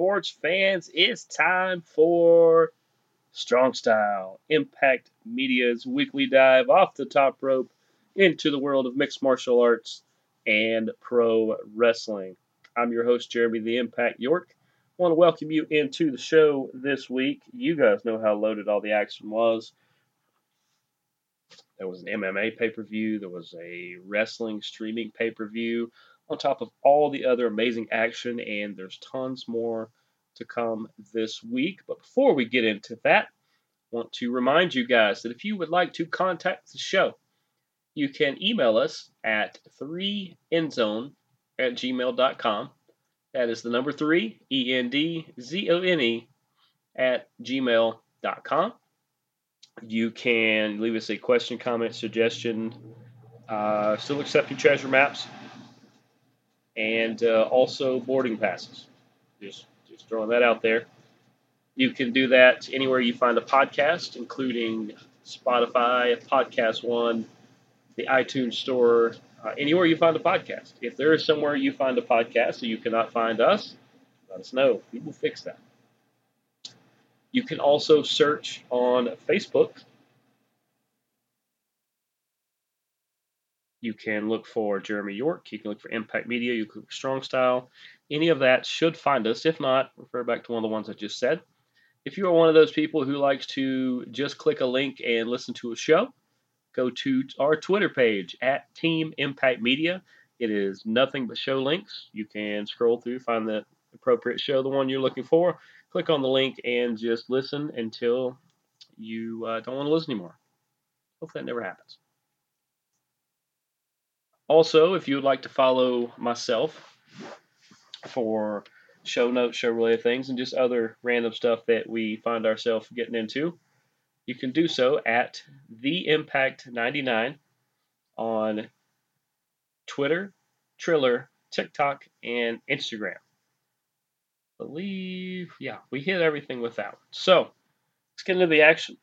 sports fans? It's time for Strong Style, Impact Media's weekly dive off the top rope into the world of mixed martial arts and pro wrestling. I'm your host, Jeremy the Impact York. I want to welcome you into the show this week. You guys know how loaded all the action was. There was an MMA pay per view, there was a wrestling streaming pay per view, on top of all the other amazing action, and there's tons more to come this week. But before we get into that, I want to remind you guys that if you would like to contact the show, you can email us at 3endzone at gmail.com. That is the number 3, E N D Z O N E, at gmail.com. You can leave us a question, comment, suggestion. Uh, still accepting treasure maps and uh, also boarding passes. Just, just throwing that out there. You can do that anywhere you find a podcast, including Spotify, Podcast One, the iTunes Store, uh, anywhere you find a podcast. If there is somewhere you find a podcast that you cannot find us, let us know. We will fix that. You can also search on Facebook You can look for Jeremy York. You can look for Impact Media. You can look for Strong Style. Any of that should find us. If not, refer back to one of the ones I just said. If you are one of those people who likes to just click a link and listen to a show, go to our Twitter page at Team Impact Media. It is nothing but show links. You can scroll through, find the appropriate show, the one you're looking for, click on the link, and just listen until you uh, don't want to listen anymore. Hopefully that never happens. Also, if you would like to follow myself for show notes, show related things, and just other random stuff that we find ourselves getting into, you can do so at the Impact 99 on Twitter, Triller, TikTok, and Instagram. I believe, yeah, we hit everything with that. So let's get into the action.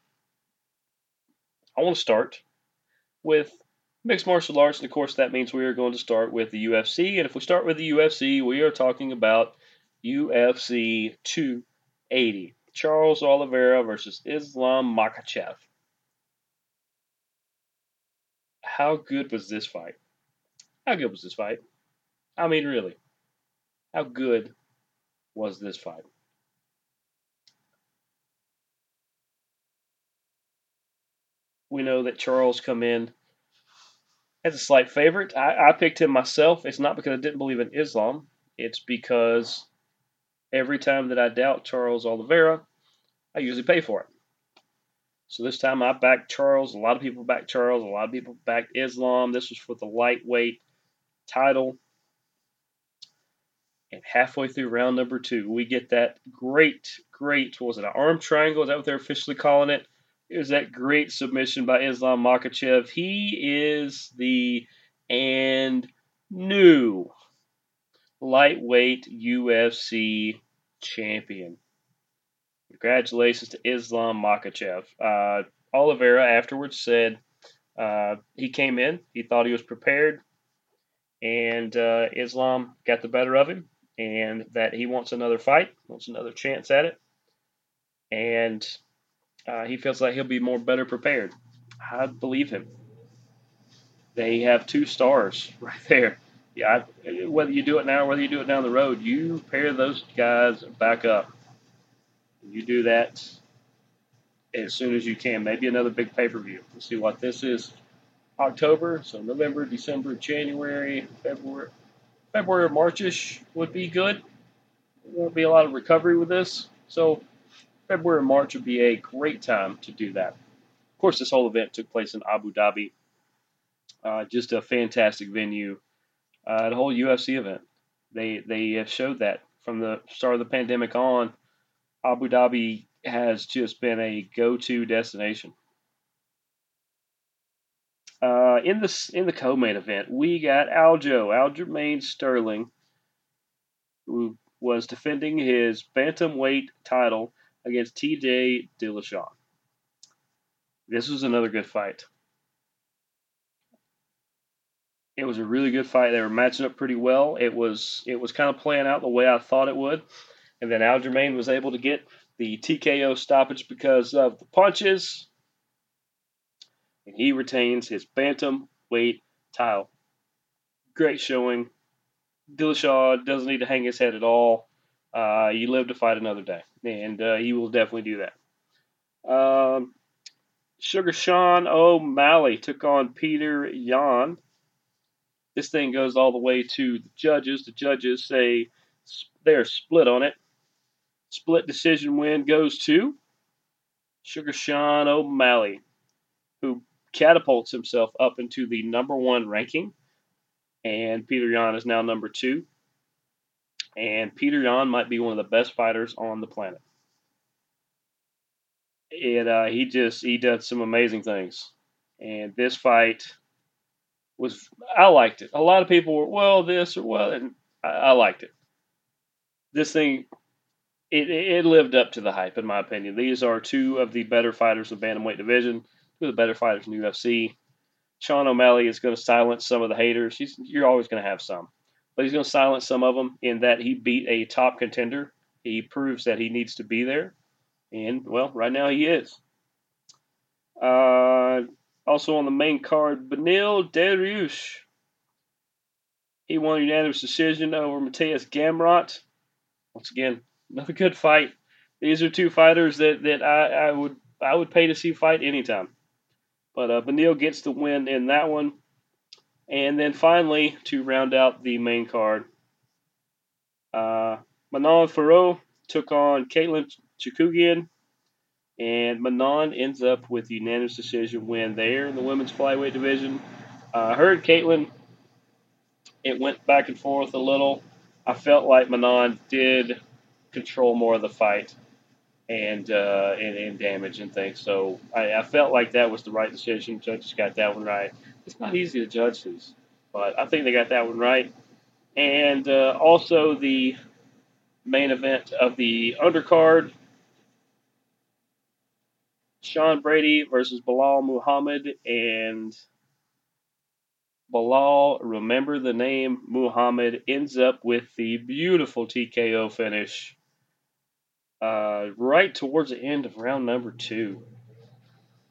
I want to start with mixed martial arts, and of course, that means we are going to start with the UFC. And if we start with the UFC, we are talking about UFC 280 Charles Oliveira versus Islam Makhachev. How good was this fight? How good was this fight? I mean, really, how good was this fight? We know that Charles come in as a slight favorite. I, I picked him myself. It's not because I didn't believe in Islam. It's because every time that I doubt Charles Oliveira, I usually pay for it. So this time I backed Charles. A lot of people backed Charles. A lot of people backed Islam. This was for the lightweight title. And halfway through round number two, we get that great, great, was it, an arm triangle? Is that what they're officially calling it? It was that great submission by Islam Makhachev. He is the and new lightweight UFC champion. Congratulations to Islam Makhachev. Uh, Oliveira afterwards said uh, he came in, he thought he was prepared, and uh, Islam got the better of him, and that he wants another fight, wants another chance at it. And uh, he feels like he'll be more better prepared. I believe him. They have two stars right there. Yeah, I, whether you do it now or whether you do it down the road, you pair those guys back up. You do that as soon as you can. Maybe another big pay per view. Let's see what this is. October, so November, December, January, February, February, Marchish would be good. There won't be a lot of recovery with this, so February and March would be a great time to do that. Of course, this whole event took place in Abu Dhabi. Uh, just a fantastic venue. Uh, the whole UFC event. They they have showed that from the start of the pandemic on. Abu Dhabi has just been a go-to destination. Uh, in the in the co-main event, we got Aljo Aljamain Sterling, who was defending his bantamweight title against TJ Dillashaw. This was another good fight. It was a really good fight. They were matching up pretty well. It was it was kind of playing out the way I thought it would. And then Aljamain was able to get the TKO stoppage because of the punches. And he retains his bantam weight title. Great showing. Dillashaw doesn't need to hang his head at all. Uh, you live to fight another day, and uh, he will definitely do that. Um, Sugar Sean O'Malley took on Peter Yan. This thing goes all the way to the judges. The judges say they're split on it. Split decision win goes to Sugar Sean O'Malley, who catapults himself up into the number one ranking. And Peter Yan is now number two. And Peter Yan might be one of the best fighters on the planet. And uh, he just he does some amazing things. And this fight was I liked it. A lot of people were well this or well, and I, I liked it. This thing it, it lived up to the hype, in my opinion. These are two of the better fighters in the bantamweight division, two of the better fighters in the UFC. Sean O'Malley is going to silence some of the haters. He's, you're always going to have some, but he's going to silence some of them in that he beat a top contender. He proves that he needs to be there, and well, right now he is. Uh, also on the main card, Beneil Dariush. He won a unanimous decision over Mateusz Gamrot. Once again, another good fight. These are two fighters that, that I, I would I would pay to see fight anytime. But uh, Beneil gets the win in that one. And then finally, to round out the main card, uh, Manon Fiorot took on Katlyn Chookagian. And Manon ends up with unanimous decision win there in the women's flyweight division. Uh, heard Katlyn, it went back and forth a little. I felt like Manon did control more of the fight and uh, and, and damage and things. So I, I, felt like that was the right decision. Judges got that one right. It's not easy to judge these, but I think they got that one right. And uh, also the main event of the undercard. Sean Brady versus Belal Muhammad and Belal, remember the name Muhammad, ends up with the beautiful TKO finish uh, right towards the end of round number two.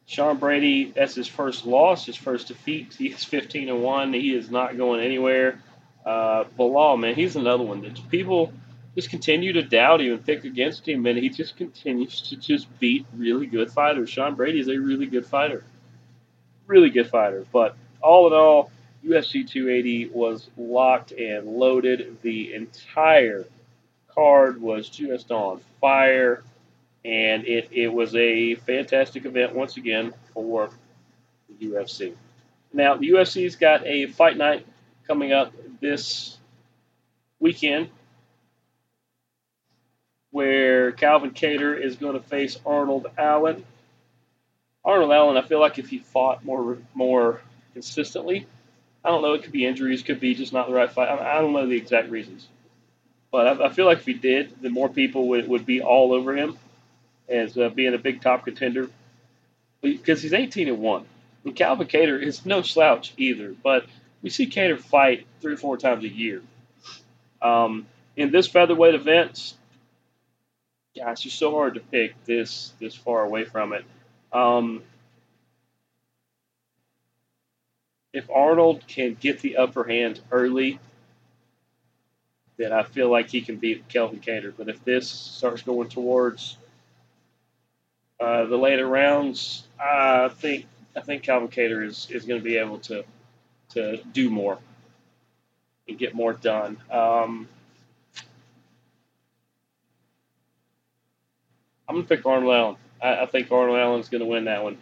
Sean Brady, that's his first loss, his first defeat. He's 15 and 1. He is not going anywhere. Uh, Belal, man, he's another one that people just continue to doubt him and pick against him, and he just continues to just beat really good fighters. Sean Brady is a really good fighter. Really good fighter. But all in all, UFC 280 was locked and loaded the entire card was just on fire, and it, it was a fantastic event once again for the UFC. Now, the UFC's got a fight night coming up this weekend where Calvin Kattar is going to face Arnold Allen. Arnold Allen, I feel like if he fought more more consistently, I don't know, it could be injuries, could be just not the right fight. I don't know the exact reasons. But I, I, feel like if he did, then more people would, would be all over him as uh, being a big top contender because he's 18 and one. And Calvin Kattar is no slouch either, but we see Kattar fight three or four times a year. Um, in this featherweight event, gosh, it's so hard to pick this this far away from it. Um, if Arnold can get the upper hand early, then I feel like he can beat Calvin Kattar. But if this starts going towards uh, the later rounds, I think I think Calvin Kattar is, is going to be able to to do more and get more done. Um, I'm going to pick Arnold Allen. I, I think Arnold Allen is going to win that one.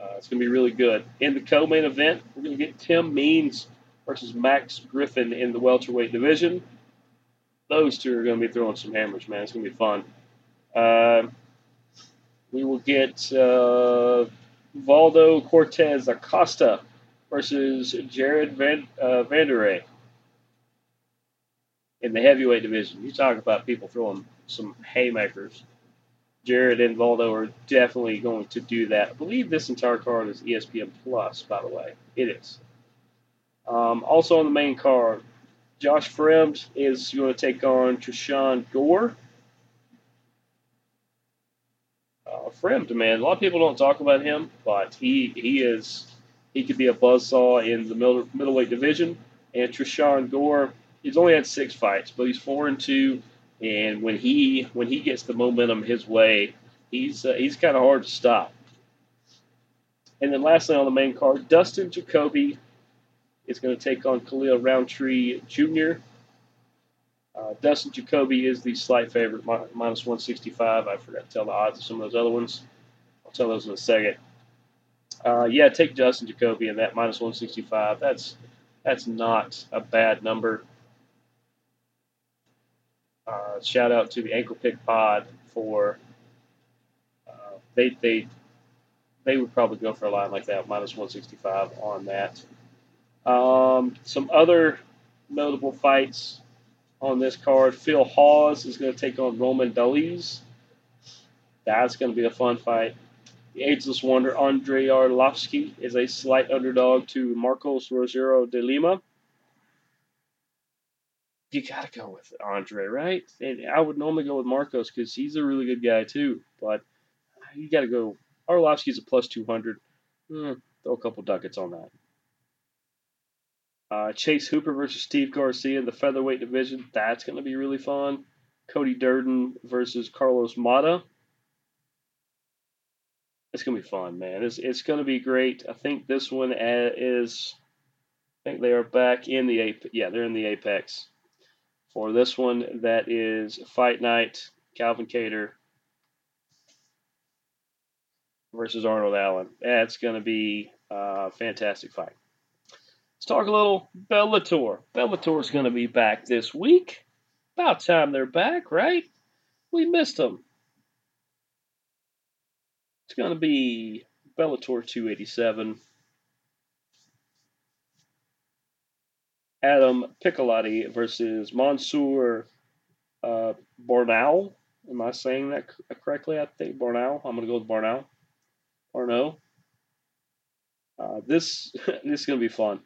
Uh, it's going to be really good. In the co-main event, we're going to get Tim Means versus Max Griffin in the welterweight division those two are going to be throwing some hammers, man. It's going to be fun. Uh, we will get uh, Valdo Cortez Acosta versus Jared Van, uh, Vanderaa in the heavyweight division. You talk about people throwing some haymakers. Jared and Valdo are definitely going to do that. I believe this entire card is ESPN Plus, by the way. It is. Um, also on the main card, Josh Fremd is going to take on Tresean Gore. Uh, friend, man. A lot of people don't talk about him, but he he is he could be a buzzsaw in the middle, middleweight division. And Tresean Gore, he's only had six fights, but he's four and two. And when he when he gets the momentum his way, he's uh, he's kind of hard to stop. And then lastly on the main card, Dustin Jacoby is going to take on Khalil Rountree Jr. Uh, Dustin Jacoby is the slight favorite, minus 165. I forgot to tell the odds of some of those other ones. I'll tell those in a second. Uh, yeah, take Dustin Jacoby and that minus 165. That's that's not a bad number. Uh, shout out to the Ankle Pick Pod for uh, they they they would probably go for a line like that, minus 165 on that. Um, some other notable fights on this card. Phil Hawes is going to take on Roman Dolidze. That's going to be a fun fight. The ageless wonder Andrei Arlovsky is a slight underdog to Marcos Rogerio de Lima. You got to go with Andre, right? And I would normally go with Marcos because he's a really good guy too. But you got to go Arlovsky's a plus 200. Mm, throw a couple ducats on that. Uh, Chase Hooper versus Steve Garcia in the featherweight division. That's going to be really fun. Cody Durden versus Carlos Mata. It's going to be fun, man. It's, it's going to be great. I think this one uh, is. I think they are back in the Apex. Yeah, they're in the Apex. For this one, that is Fight Night, Calvin Kattar versus Arnold Allen. That's going to be a fantastic fight. Let's talk a little Bellator. Bellator's going to be back this week. About time they're back, right? We missed them. It's going to be Bellator 287. Adam Piccolotti versus Mansoor uh, Bornau. Am I saying that correctly? I think Bornau. I'm going to go with Bornau or no. Uh, this this is gonna be fun.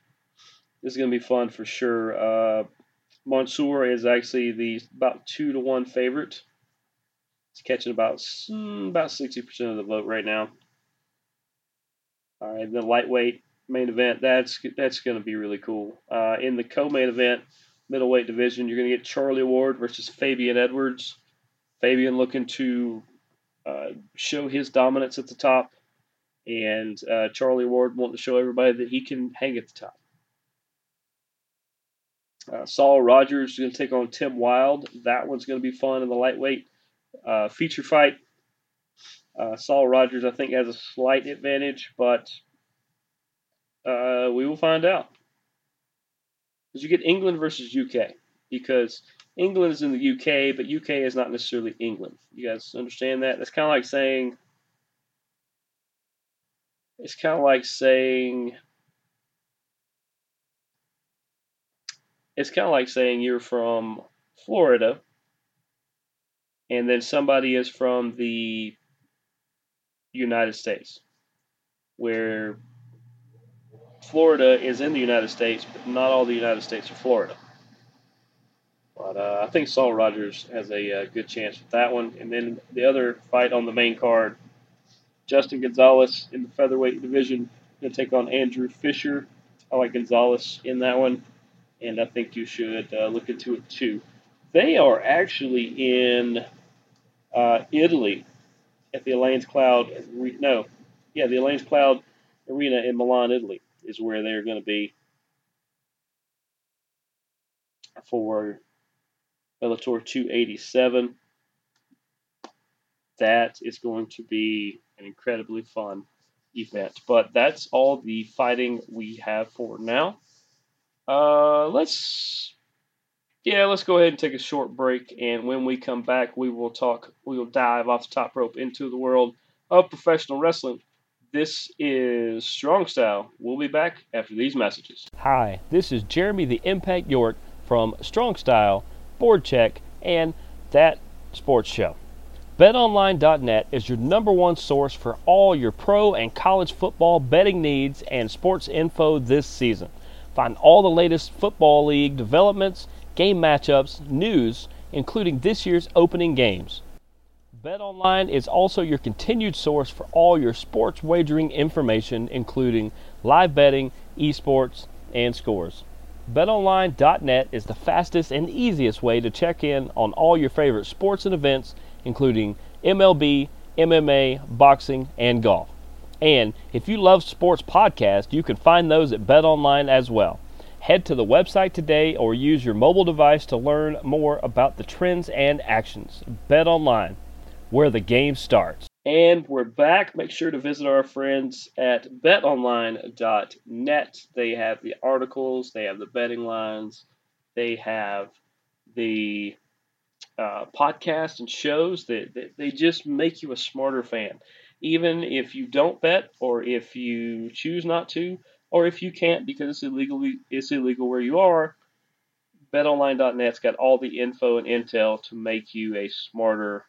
This is gonna be fun for sure. Uh, Mansoor is actually the about two to one favorite. He's catching about mm, about sixty percent of the vote right now. All right, the lightweight main event that's that's gonna be really cool. Uh, in the co-main event, middleweight division, you're gonna get Charlie Ward versus Fabian Edwards. Fabian looking to uh, show his dominance at the top and uh, Charlie Ward wanting to show everybody that he can hang at the top. Uh, Saul Rogers is going to take on Tim Wilde. That one's going to be fun in the lightweight uh, feature fight. Uh, Saul Rogers, I think, has a slight advantage, but uh, we will find out. Because you get England versus UK, because England is in the UK, but UK is not necessarily England. You guys understand that? That's kind of like saying it's kind of like saying it's kind of like saying you're from Florida and then somebody is from the United States where Florida is in the United States, but not all the United States are Florida. But uh, I think Saul Rogers has a uh, good chance with that one. And then the other fight on the main card Justin Gonzalez in the featherweight division going to take on Andrew Fisher. I like Gonzalez in that one, and I think you should uh, look into it too. They are actually in uh, Italy at the Allianz Cloud. No, yeah, the Allianz Cloud Arena in Milan, Italy is where they're going to be for Bellator 287. That is going to be an incredibly fun event. But that's all the fighting we have for now. Uh, let's yeah, let's go ahead and take a short break, and when we come back, we will talk. We will dive off the top rope into the world of professional wrestling. This is Strong Style. We'll be back after these messages. Hi, this is Jeremy the Impact York from Strong Style, Board Check, and That Sports Show. BetOnline.net is your number one source for all your pro and college football betting needs and sports info this season. Find all the latest football league developments, game matchups, news, including this year's opening games. BetOnline is also your continued source for all your sports wagering information, including live betting, esports, and scores. BetOnline.net is the fastest and easiest way to check in on all your favorite sports and events, including MLB, MMA, boxing, and golf. And if you love sports podcasts, you can find those at BetOnline as well. Head to the website today or use your mobile device to learn more about the trends and actions. BetOnline, where the game starts. And we're back. Make sure to visit our friends at betonline.net. They have the articles, they have the betting lines, they have the uh, podcasts and shows that, that they just make you a smarter fan. Even if you don't bet, or if you choose not to, or if you can't because it's illegal, it's illegal where you are. BetOnline.net's got all the info and intel to make you a smarter,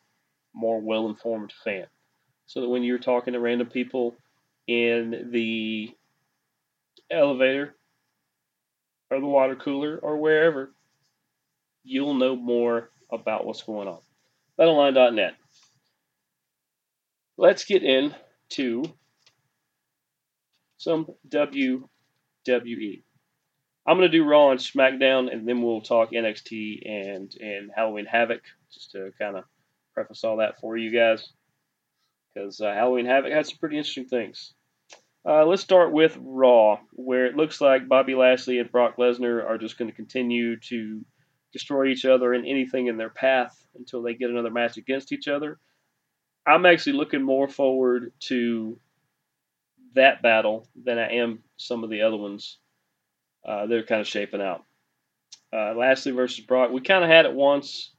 more well-informed fan. So that when you're talking to random people in the elevator or the water cooler or wherever, you'll know more about what's going on. BetOnline.net. Let's get into some WWE. I'm going to do Raw and SmackDown, and then we'll talk NXT and and Halloween Havoc, just to kind of preface all that for you guys, because uh, Halloween Havoc had some pretty interesting things. Uh, let's start with Raw, where it looks like Bobby Lashley and Brock Lesnar are just going to continue to destroy each other and anything in their path until they get another match against each other. I'm actually looking more forward to that battle than I am some of the other ones. Uh, they're kind of shaping out. Uh, Lashley versus Brock, we kind of had it once.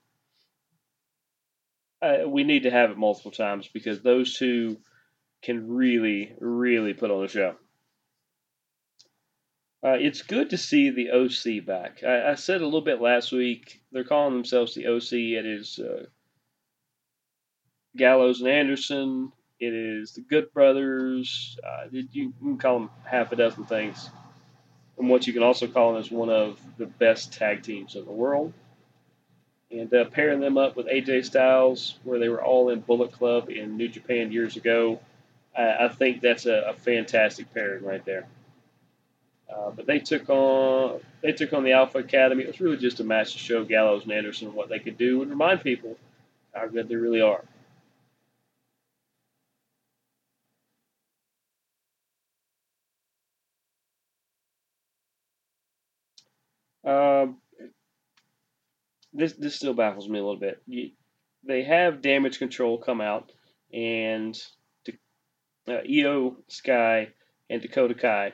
Uh, we need to have it multiple times because those two can really, really put on a show. Uh, it's good to see the OC back. I, I, said a little bit last week. They're calling themselves the OC. It is uh, Gallows and Anderson. It is the Good Brothers. Uh, you can call them half a dozen things. And what you can also call them is one of the best tag teams in the world. And uh, pairing them up with AJ Styles, where they were all in Bullet Club in New Japan years ago, I, I think that's a, a fantastic pairing right there. Uh, but they took on they took on the Alpha Academy. It was really just a match to show Gallows and Anderson what they could do and remind people how good they really are. Um, this this still baffles me a little bit. You, they have damage control come out, and uh, Iyo Sky and Dakota Kai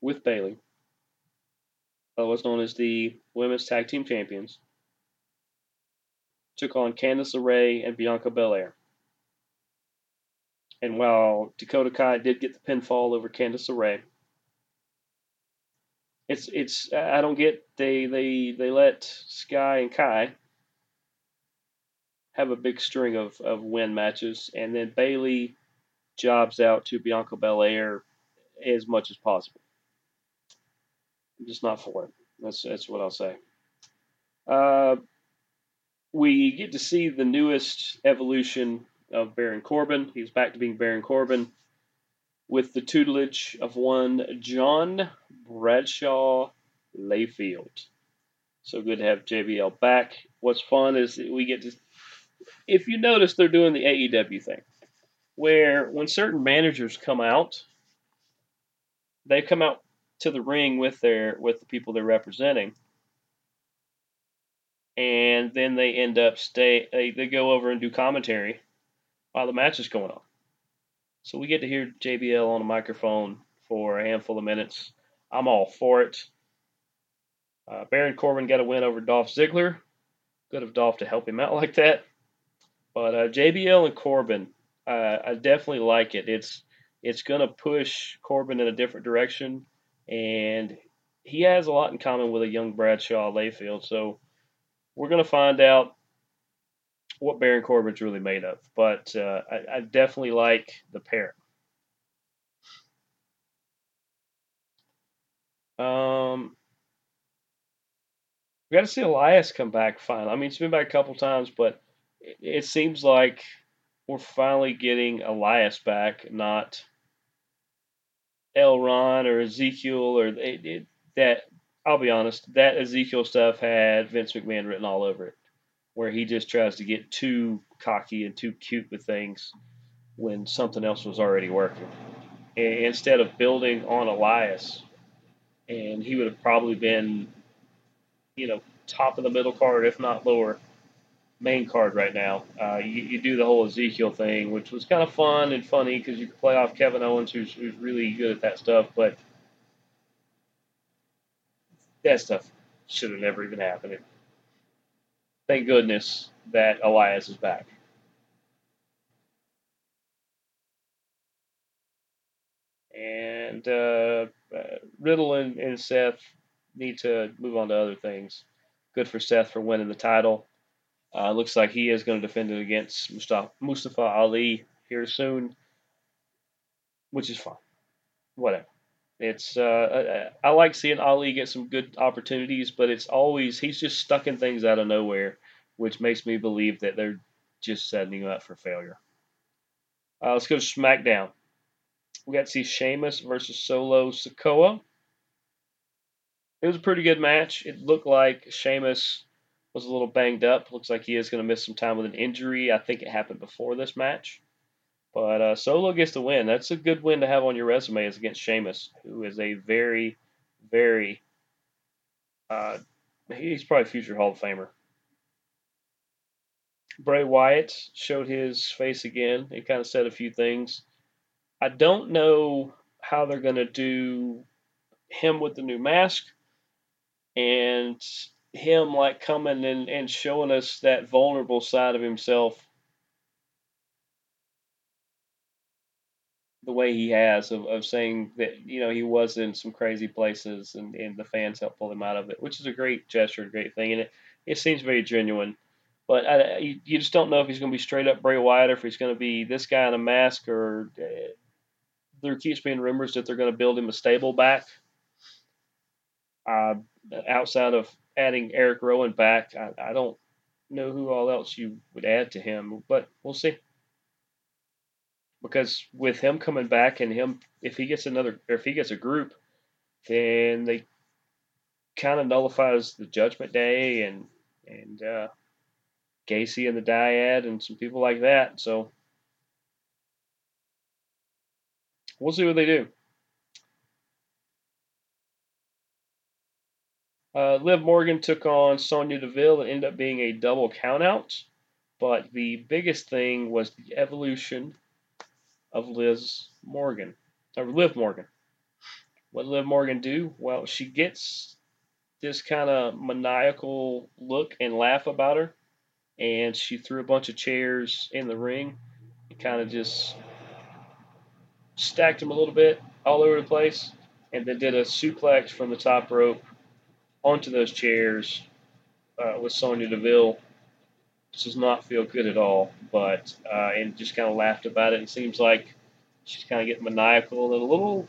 with Bayley, uh, what's known as the Women's Tag Team Champions, took on Candice LeRae and Bianca Belair. And while Dakota Kai did get the pinfall over Candice LeRae, it's it's I don't get they they they let Sky and Kai have a big string of, of win matches, and then Bayley jobs out to Bianca Belair as much as possible. I'm just not for it. That's that's what I'll say. Uh, we get to see the newest evolution of Baron Corbin. He's back to being Baron Corbin with the tutelage of one John Bradshaw Layfield. So good to have JBL back. What's fun is we get to, if you notice, they're doing the AEW thing, where when certain managers come out, they come out to the ring with their with the people they're representing, and then they end up stay they, they go over and do commentary while the match is going on. So we get to hear JBL on a microphone for a handful of minutes. I'm all for it. Uh, Baron Corbin got a win over Dolph Ziggler. Good of Dolph to help him out like that. But uh, JBL and Corbin, uh, I definitely like it. It's it's going to push Corbin in a different direction and he has a lot in common with a young Bradshaw Layfield. So we're going to find out what Baron Corbin's really made of. But uh, I, I, definitely like the pair. Um, we got to see Elias come back finally. I mean, he's been back a couple times, but it, it seems like we're finally getting Elias back, not Elron or Ezekiel or it, it, that. I'll be honest, that Ezekiel stuff had Vince McMahon written all over it, where he just tries to get too cocky and too cute with things when something else was already working. And instead of building on Elias, and he would have probably been, you know, top of the middle card, if not lower, main card right now. Uh, you, you, do the whole Ezekiel thing, which was kind of fun and funny because you could play off Kevin Owens, who's, who's really good at that stuff, but that stuff should have never even happened. Thank goodness that Elias is back. And uh, Riddle and, and Seth need to move on to other things. Good for Seth for winning the title. Uh, looks like he is going to defend it against Mustafa, Mustafa Ali here soon, which is fine. Whatever. It's uh, I, I like seeing Ali get some good opportunities, but it's always he's just stuck in things out of nowhere, which makes me believe that they're just setting him up for failure. Uh, let's go to SmackDown. We got to see Sheamus versus Solo Sikoa. It was a pretty good match. It looked like Sheamus was a little banged up. Looks like he is going to miss some time with an injury. I think it happened before this match. But uh, Solo gets the win. That's a good win to have on your resume is against Sheamus, who is a very, very, uh, he's probably future Hall of Famer. Bray Wyatt showed his face again. He kind of said a few things. I don't know how they're going to do him with the new mask and him like coming and, and showing us that vulnerable side of himself the way he has of, of saying that you know he was in some crazy places and, and the fans helped pull him out of it which is a great gesture a great thing. And it, it seems very genuine. But I, you, just don't know if he's going to be straight up Bray Wyatt or if he's going to be this guy in a mask or uh, there keeps being rumors that they're going to build him a stable back. Uh, outside of adding Eric Rowan back, I, I don't know who all else you would add to him, but we'll see. Because with him coming back and him, if he gets another, or if he gets a group, then they kind of nullifies the Judgment Day and and uh, Gacy and the Dyad and some people like that. So we'll see what they do. Uh, Liv Morgan took on Sonya Deville and ended up being a double countout. But the biggest thing was the evolution of Liz Morgan, or Liv Morgan. What Liv Morgan do? Well, she gets this kind of maniacal look and laugh about her, and she threw a bunch of chairs in the ring and kind of just stacked them a little bit all over the place, and then did a suplex from the top rope onto those chairs uh, with Sonya Deville. Does not feel good at all, but uh, and just kind of laughed about it. It seems like she's kind of getting maniacal and a little.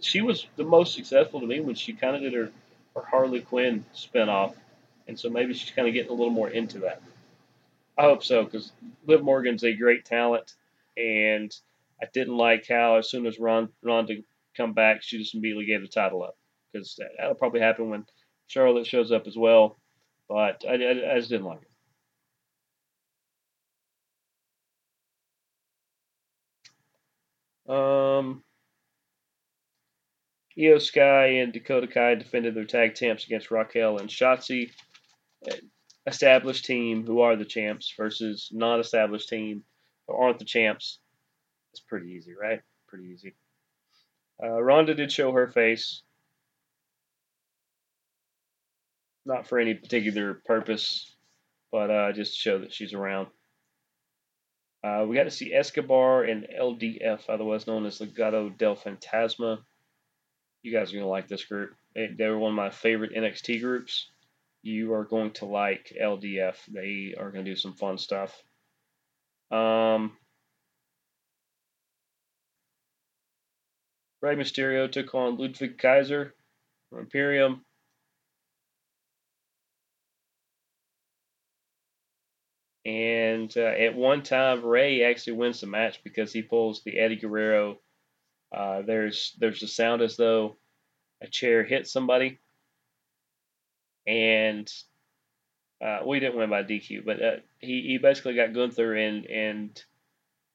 She was the most successful to me when she kind of did her, her Harley Quinn spinoff, and so maybe she's kind of getting a little more into that. I hope so because Liv Morgan's a great talent, and I didn't like how as soon as Ron, Ronda come back, she just immediately gave the title up because that, that'll probably happen when Charlotte shows up as well, but I, I, I just didn't like it. Um, Iyo Sky and Dakota Kai defended their tag champs against Raquel and Shotzi. Established team who are the champs versus non-established team who aren't the champs. It's pretty easy, right? Pretty easy. Uh, Ronda did show her face. not for any particular purpose, but uh, just to show that she's around. Uh, we got to see Escobar and LDF, otherwise known as Legado del Fantasma. You guys are going to like this group. They, were one of my favorite NXT groups. You are going to like LDF. They are going to do some fun stuff. Um, Rey Mysterio took on Ludwig Kaiser from Imperium. And uh, at one time, Rey actually wins the match because he pulls the Eddie Guerrero. Uh, there's there's a sound as though a chair hit somebody, and uh, we didn't win by DQ, but uh, he, he basically got Gunther and and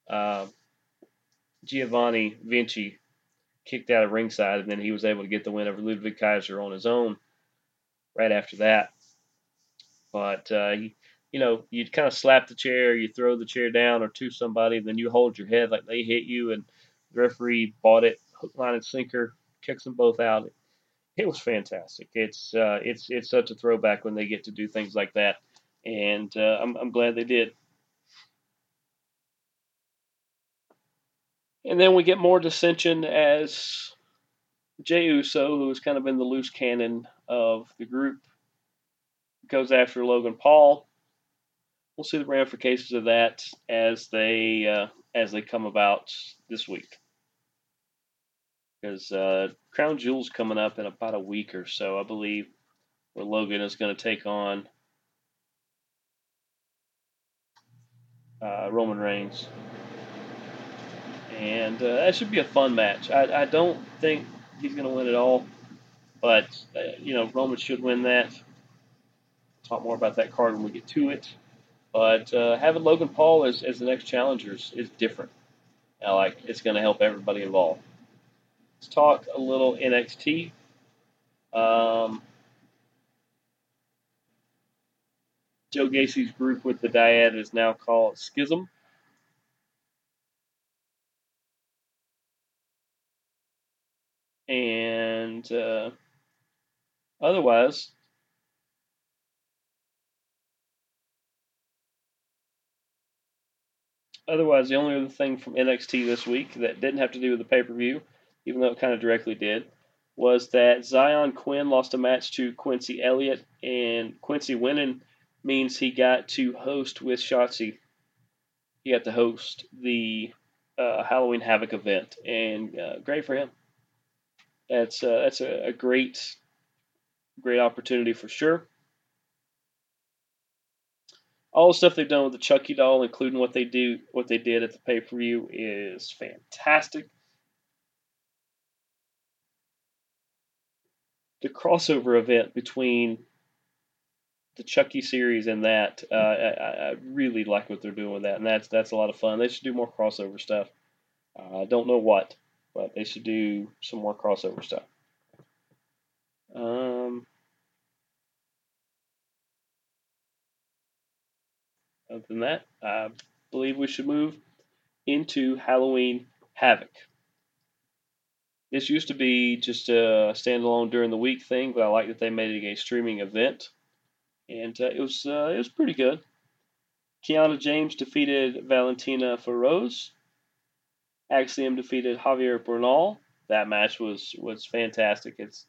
uh, Giovanni Vinci kicked out of ringside, and then he was able to get the win over Ludwig Kaiser on his own right after that. But uh, you, know, you kind of slap the chair, you throw the chair down or to somebody, then you hold your head like they hit you, and the referee bought it hook, line, and sinker, kicks them both out it was fantastic. It's uh, it's it's such a throwback when they get to do things like that, and uh, I'm I'm glad they did. And then we get more dissension as Jey Uso, who has kind of been the loose cannon of the group, goes after Logan Paul. We'll see the ramifications of that as they uh, as they come about this week because uh, Crown Jewel's coming up in about a week or so, I believe, where Logan is going to take on uh, Roman Reigns. And uh, that should be a fun match. I, I don't think he's going to win it all, but, uh, you know, Roman should win that. Talk more about that card when we get to it. But uh, having Logan Paul as, as the next challenger is, is different. Like it's going to help everybody involved. Let's talk a little NXT. Um, Joe Gacy's group with the dyad is now called Schism. And uh, otherwise, otherwise, the only other thing from NXT this week that didn't have to do with the pay per view even though it kind of directly did, was that Zion Quinn lost a match to Quincy Elliott, and Quincy winning means he got to host with Shotzi. He got to host the uh, Halloween Havoc event, and uh, great for him. That's uh, that's a, a great, great opportunity for sure. All the stuff they've done with the Chucky doll, including what they do, what they did at the pay per view, is fantastic. the crossover event between the Chucky series and that, uh, I, I, really like what they're doing with that, and that's that's a lot of fun. They should do more crossover stuff. Uh, I don't know what, but they should do some more crossover stuff. Um, other than that, I believe we should move into Halloween Havoc. This used to be just a standalone during the week thing, but I like that they made it a streaming event, and uh, it was uh, it was pretty good. Kiana James defeated Valentina Feroz. Axiom defeated Javier Bernal. That match was was fantastic. It's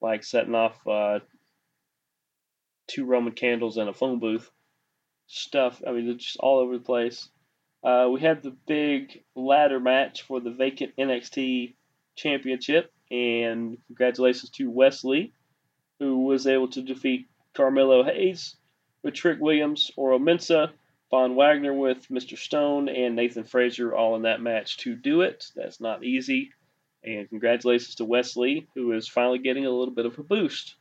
like setting off uh, two Roman candles in a phone booth. Stuff. I mean, it's just all over the place. Uh, we had the big ladder match for the vacant NXT Championship, and congratulations to Wes Lee, who was able to defeat Carmelo Hayes with Trick Williams, Oro Mensah, Von Wagner with Mr. Stone, and Nathan Frazer all in that match to do it. That's not easy. And congratulations to Wes Lee, who is finally getting a little bit of a boost.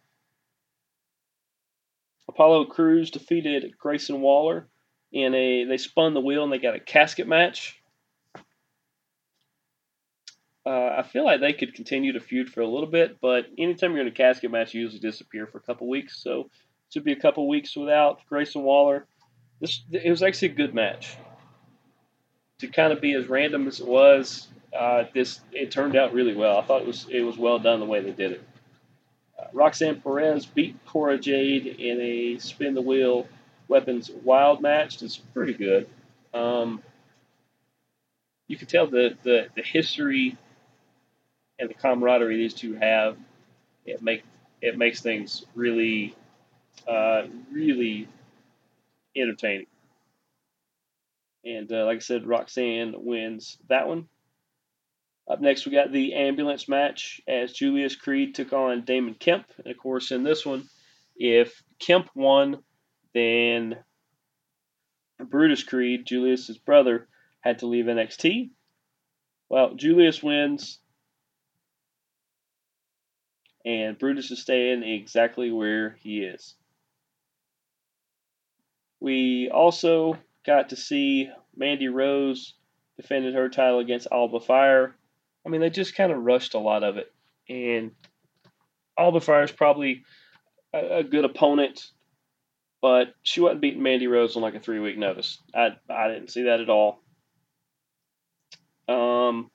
Apollo Crews defeated Grayson Waller in a they spun the wheel and they got a casket match. Uh, I feel like they could continue to feud for a little bit, but anytime you're in a casket match, you usually disappear for a couple weeks. So it should be a couple weeks without Grayson Waller. This it was actually a good match. To kind of be as random as it was, uh, this it turned out really well. I thought it was it was well done the way they did it. Roxanne Perez beat Cora Jade in a spin the wheel weapons wild match. It's pretty good. Um, you can tell the, the, the history and the camaraderie these two have, it make it makes things really, uh, really entertaining. And uh, like I said, Roxanne wins that one. Up next, we got the ambulance match as Julius Creed took on Damon Kemp. And of course, in this one, if Kemp won, then Brutus Creed, Julius's brother, had to leave NXT. Well, Julius wins, and Brutus is staying exactly where he is. We also got to see Mandy Rose defended her title against Alba Fyre. I mean, they just kind of rushed a lot of it, and Alba Fyre is probably a, a good opponent, but she wasn't beating Mandy Rose on like a three week notice. I I didn't see that at all. Um,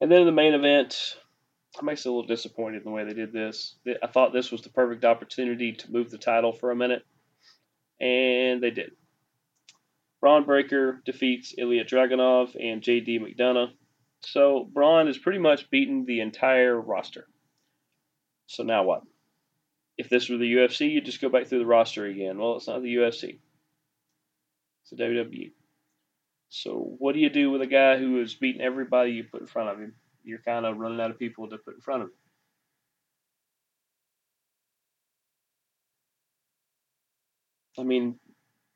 and then in the main event, I'm actually a little disappointed in the way they did this. I thought this was the perfect opportunity to move the title for a minute, and they did. Bron Breakker defeats Ilya Dragunov and JD McDonagh. So Bron has pretty much beaten the entire roster. So now what? If this were the UFC, you'd just go back through the roster again. Well, it's not the UFC. It's the WWE. So what do you do with a guy who has beaten everybody you put in front of him? You're kind of running out of people to put in front of him. I mean,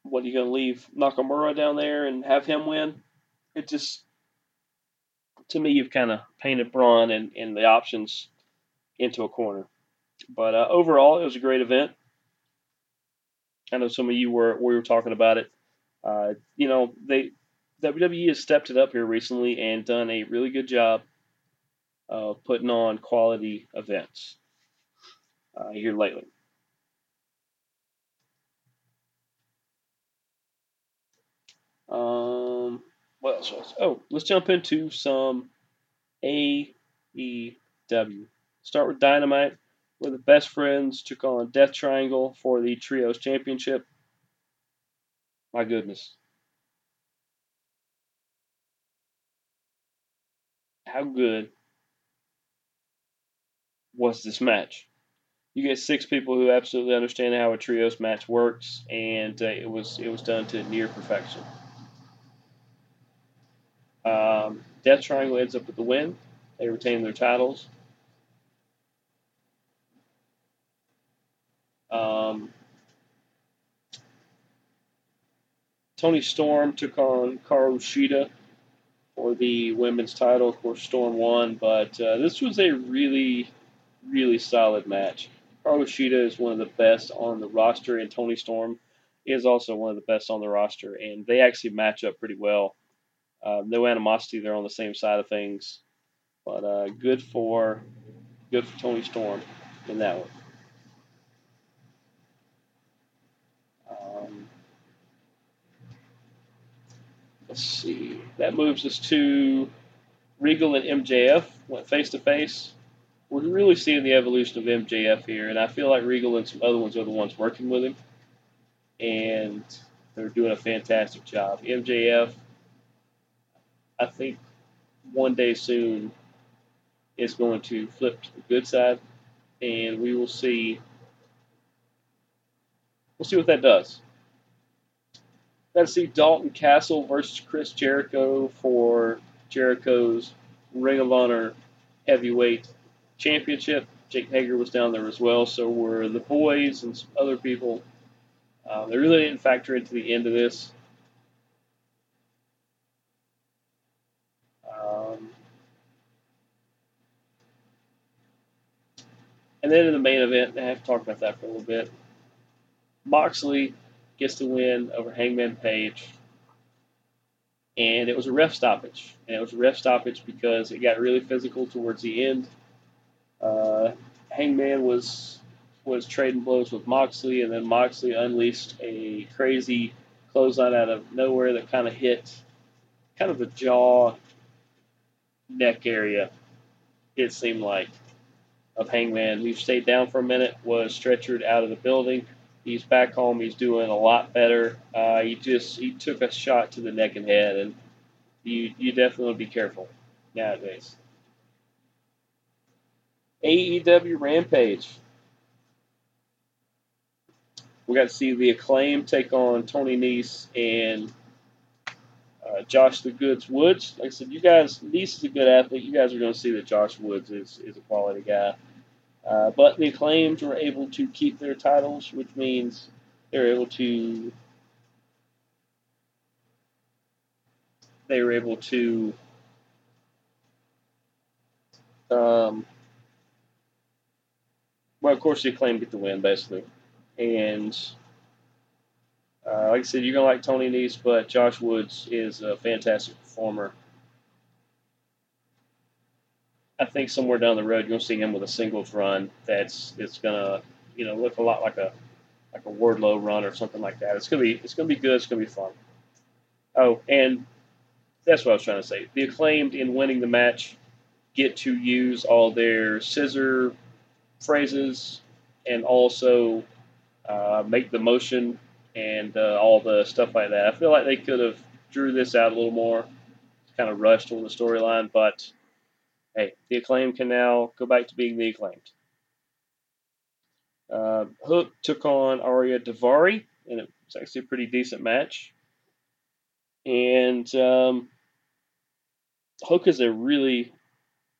what are you going to leave Nakamura down there and have him win? It just, to me, you've kind of painted Bron and, and the options into a corner. But uh, overall, it was a great event. I know some of you were we were talking about it. Uh, you know, they WWE has stepped it up here recently and done a really good job of putting on quality events uh, here lately. Um, what else was? Oh, let's jump into some AEW. Start with Dynamite, where the best friends took on Death Triangle for the Trios Championship. My goodness. How good was this match? You get six people who absolutely understand how a trios match works, and uh, it was it was done to near perfection. Um, Death Triangle ends up with the win. They retain their titles. Um, Toni Storm took on Karu Shida for the women's title. Of course, Storm won, but uh, this was a really, really solid match. Karu Shida is one of the best on the roster, and Toni Storm is also one of the best on the roster, and they actually match up pretty well. Uh, no animosity; they're on the same side of things. But uh, good for good for Toni Storm in that one. Um, let's see. That moves us to Regal and MJF went face to face. We're really seeing the evolution of MJF here, and I feel like Regal and some other ones are the ones working with him, and they're doing a fantastic job. MJF I think one day soon it's going to flip to the good side, and we will see. We'll see what that does. To see Dalton Castle versus Chris Jericho for Jericho's Ring of Honor Heavyweight Championship. Jake Hager was down there as well, so were the boys and some other people. Uh, they really didn't factor into the end of this. And then in the main event, I have to talk about that for a little bit. Moxley gets the win over Hangman Page. And it was a ref stoppage. And it was a ref stoppage because it got really physical towards the end. Uh, Hangman was was trading blows with Moxley, and then Moxley unleashed a crazy clothesline out of nowhere that kind of hit kind of the jaw neck area, it seemed like of Hangman, who stayed down for a minute, was stretchered out of the building. He's back home. He's doing a lot better. Uh, he just he took a shot to the neck and head, and you you definitely want to be careful nowadays. AEW Rampage. We got to see the acclaim take on Tony Nese and uh, Josh the Goods Woods. Like I said, you guys, Nese is a good athlete. You guys are going to see that Josh Woods is, is a quality guy. Uh, but the acclaimed were able to keep their titles, which means they're able to they were able to um, well, of course, the acclaimed get the win basically, and uh, like I said, you're gonna like Tony Nese, but Josh Woods is a fantastic performer. I think somewhere down the road you're gonna see him with a singles run that's it's gonna you know look a lot like a like a Wardlow run or something like that. It's gonna be it's gonna be good. It's gonna be fun. Oh, and that's what I was trying to say. The acclaimed in winning the match get to use all their scissor phrases and also uh, make the motion and uh, all the stuff like that. I feel like they could have drew this out a little more, kind of rushed on the storyline, but hey, the acclaim can now go back to being the acclaimed. Uh, Hook took on Ariya Daivari, and it was actually a pretty decent match. And um, Hook is a really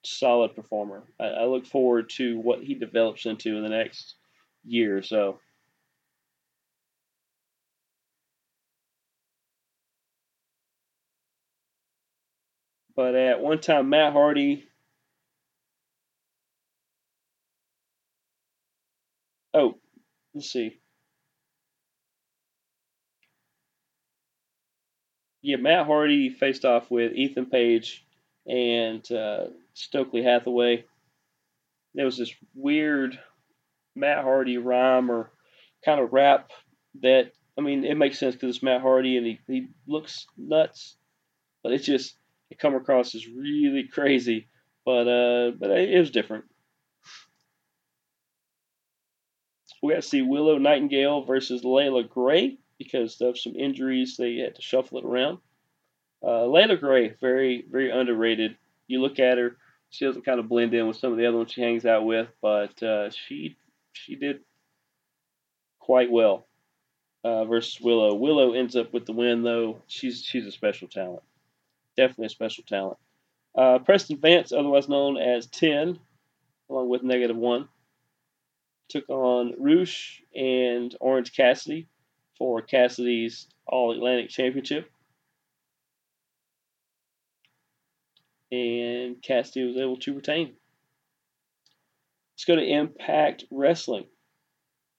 solid performer. I, I, look forward to what he develops into in the next year or so. But at one time, Matt Hardy. Oh, let's see. Yeah, Matt Hardy faced off with Ethan Page and uh, Stokely Hathaway. There was this weird Matt Hardy rhyme or kind of rap that I mean it makes sense because it's Matt Hardy and he, he looks nuts, but it's just it come across as really crazy. But uh, but it was different. We got to see Willow Nightingale versus Leila Grey because of some injuries. They had to shuffle it around. Uh, Leila Grey, very very underrated. You look at her, she doesn't kind of blend in with some of the other ones she hangs out with, but uh, she she did quite well uh, versus Willow. Willow ends up with the win though. She's she's a special talent, definitely a special talent. Uh, Preston Vance, otherwise known as Ten, along with Negative One, took on Rush and Orange Cassidy for Cassidy's All Atlantic Championship. and Cassidy was able to retain. Let's go to Impact Wrestling.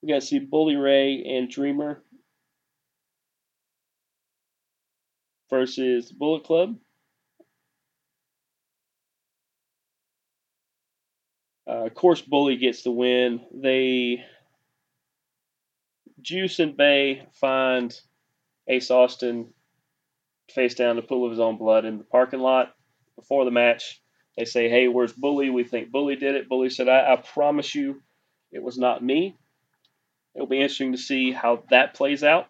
We got to see Bully Ray and Dreamer versus Bullet Club. Uh, of course, Bully gets the win. They Juice and Bey find Ace Austin face down, a pool of his own blood in the parking lot before the match. They say, "Hey, where's Bully? We think Bully did it." Bully said, "I, I promise you, it was not me." It'll be interesting to see how that plays out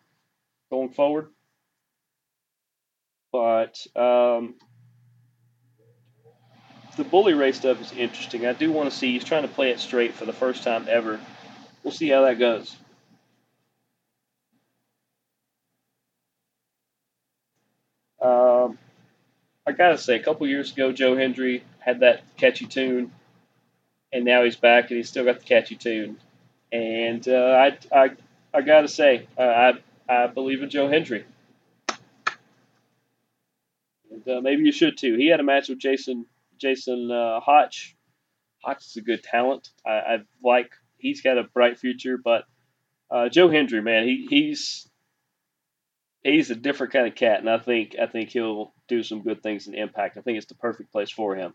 going forward. But um, the Bully Ray stuff is interesting. I do want to see. He's trying to play it straight for the first time ever. We'll see how that goes. Um, I gotta say, a couple years ago, Joe Hendry had that catchy tune, and now he's back and he's still got the catchy tune. And uh, I, I, I gotta say, uh, I, I believe in Joe Hendry. And uh, maybe you should too. He had a match with Jason, Jason uh, Hotch. Hotch is a good talent. I, I like. He's got a bright future, but uh, Joe Hendry, man, he, he's he's a different kind of cat, and I think I think he'll do some good things in Impact. I think it's the perfect place for him.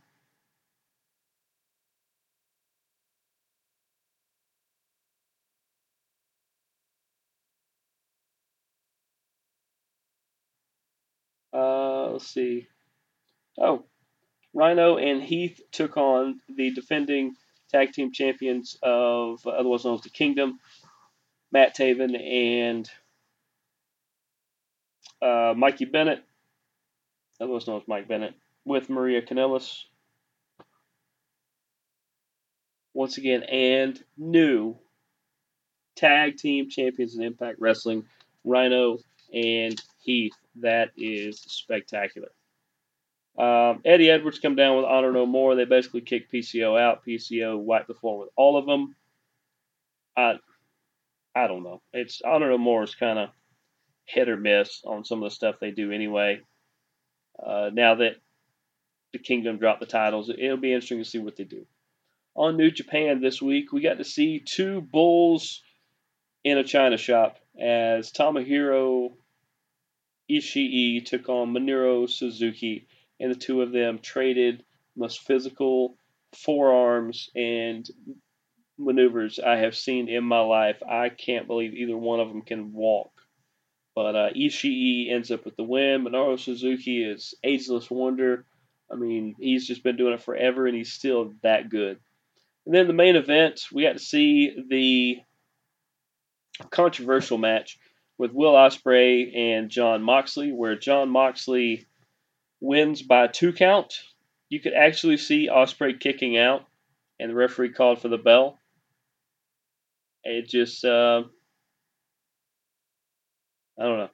Uh, let's see. Oh, Rhino and Heath took on the defending tag team champions of otherwise known as the Kingdom, Matt Taven and uh, Mikey Bennett, otherwise known as Mike Bennett, with Maria Kanellis. Once again, and new tag team champions in Impact Wrestling, Rhino and Heath. That is spectacular. Um, Eddie Edwards come down with Honor No More. They basically kicked PCO out. PCO wiped the floor with all of them. I, I don't know. It's Honor No More is kind of hit or miss on some of the stuff they do anyway. uh, now that the Kingdom dropped the titles. It'll be interesting to see what they do. On New Japan this week, we got to see two bulls in a china shop as Tomohiro Ishii took on Minoru Suzuki, and the two of them traded most physical forearms and maneuvers I have seen in my life. I can't believe either one of them can walk. But uh, Ishii ends up with the win. Minoru Suzuki is ageless wonder. I mean, he's just been doing it forever, and he's still that good. And then the main event, we got to see the controversial match with Will Ospreay and Jon Moxley, where Jon Moxley wins by two count. You could actually see Ospreay kicking out, and the referee called for the bell. It just, uh, I don't know.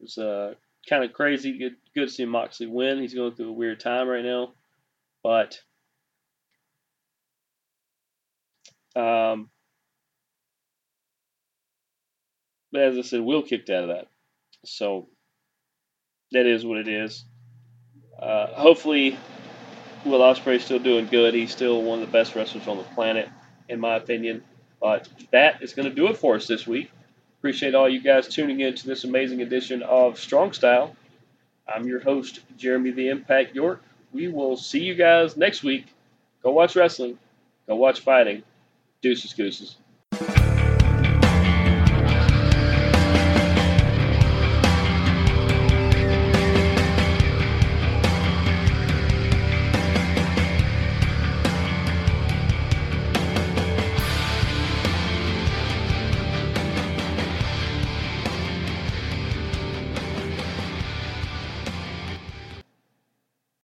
It's uh, kind of crazy. Good, good to see Moxley win. He's going through a weird time right now, but um, but as I said, Will kicked out of that, so that is what it is. Uh, hopefully, Will Ospreay's still doing good. He's still one of the best wrestlers on the planet, in my opinion. But that is going to do it for us this week. Appreciate all you guys tuning in to this amazing edition of Strong Style. I'm your host, Jeremy the Impact York. We will see you guys next week. Go watch wrestling. Go watch fighting. Deuces, gooses.